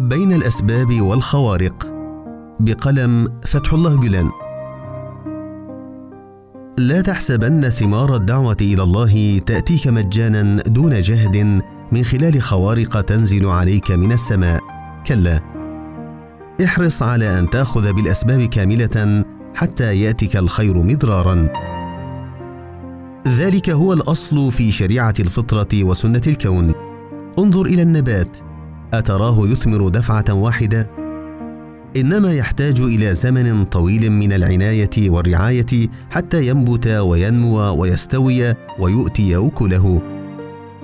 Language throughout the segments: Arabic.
بين الأسباب والخوارق. بقلم فتح الله جلان. لا تحسبن ثمار الدعوة إلى الله تأتيك مجانا دون جهد من خلال خوارق تنزل عليك من السماء. كلا. احرص على أن تأخذ بالأسباب كاملة حتى يأتك الخير مضرارا. ذلك هو الأصل في شريعة الفطرة وسنة الكون. انظر إلى النبات. أتراه يثمر دفعة واحدة؟ إنما يحتاج إلى زمن طويل من العناية والرعاية حتى ينبت وينمو ويستوي ويؤتي أكله.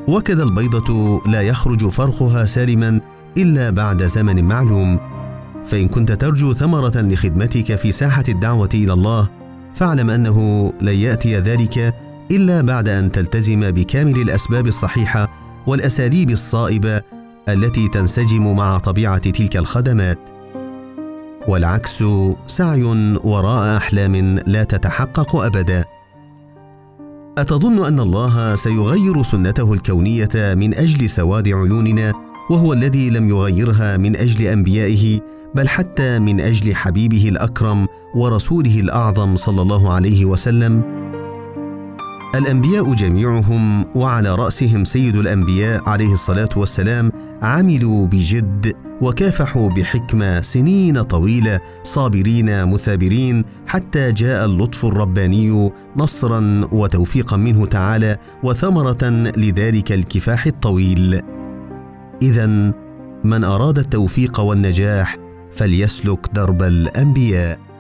وكذا البيضة لا يخرج فرخها سالما إلا بعد زمن معلوم. فإن كنت ترجو ثمرة لخدمتك في ساحة الدعوة إلى الله، فاعلم أنه لن يأتي ذلك إلا بعد أن تلتزم بكامل الأسباب الصحيحة والأساليب الصائبة التي تنسجم مع طبيعة تلك الخدمات والعكس سعي وراء أحلام لا تتحقق أبدا. أتظن أن الله سيغير سنته الكونية من أجل سواد عيوننا وهو الذي لم يغيرها من أجل أنبيائه بل حتى من أجل حبيبه الأكرم ورسوله الأعظم صلى الله عليه وسلم. الأنبياء جميعهم وعلى رأسهم سيد الأنبياء عليه الصلاة والسلام عملوا بجد وكافحوا بحكمة سنين طويلة صابرين مثابرين حتى جاء اللطف الرباني نصرا وتوفيقا منه تعالى وثمرة لذلك الكفاح الطويل. اذا من أراد التوفيق والنجاح فليسلك درب الأنبياء.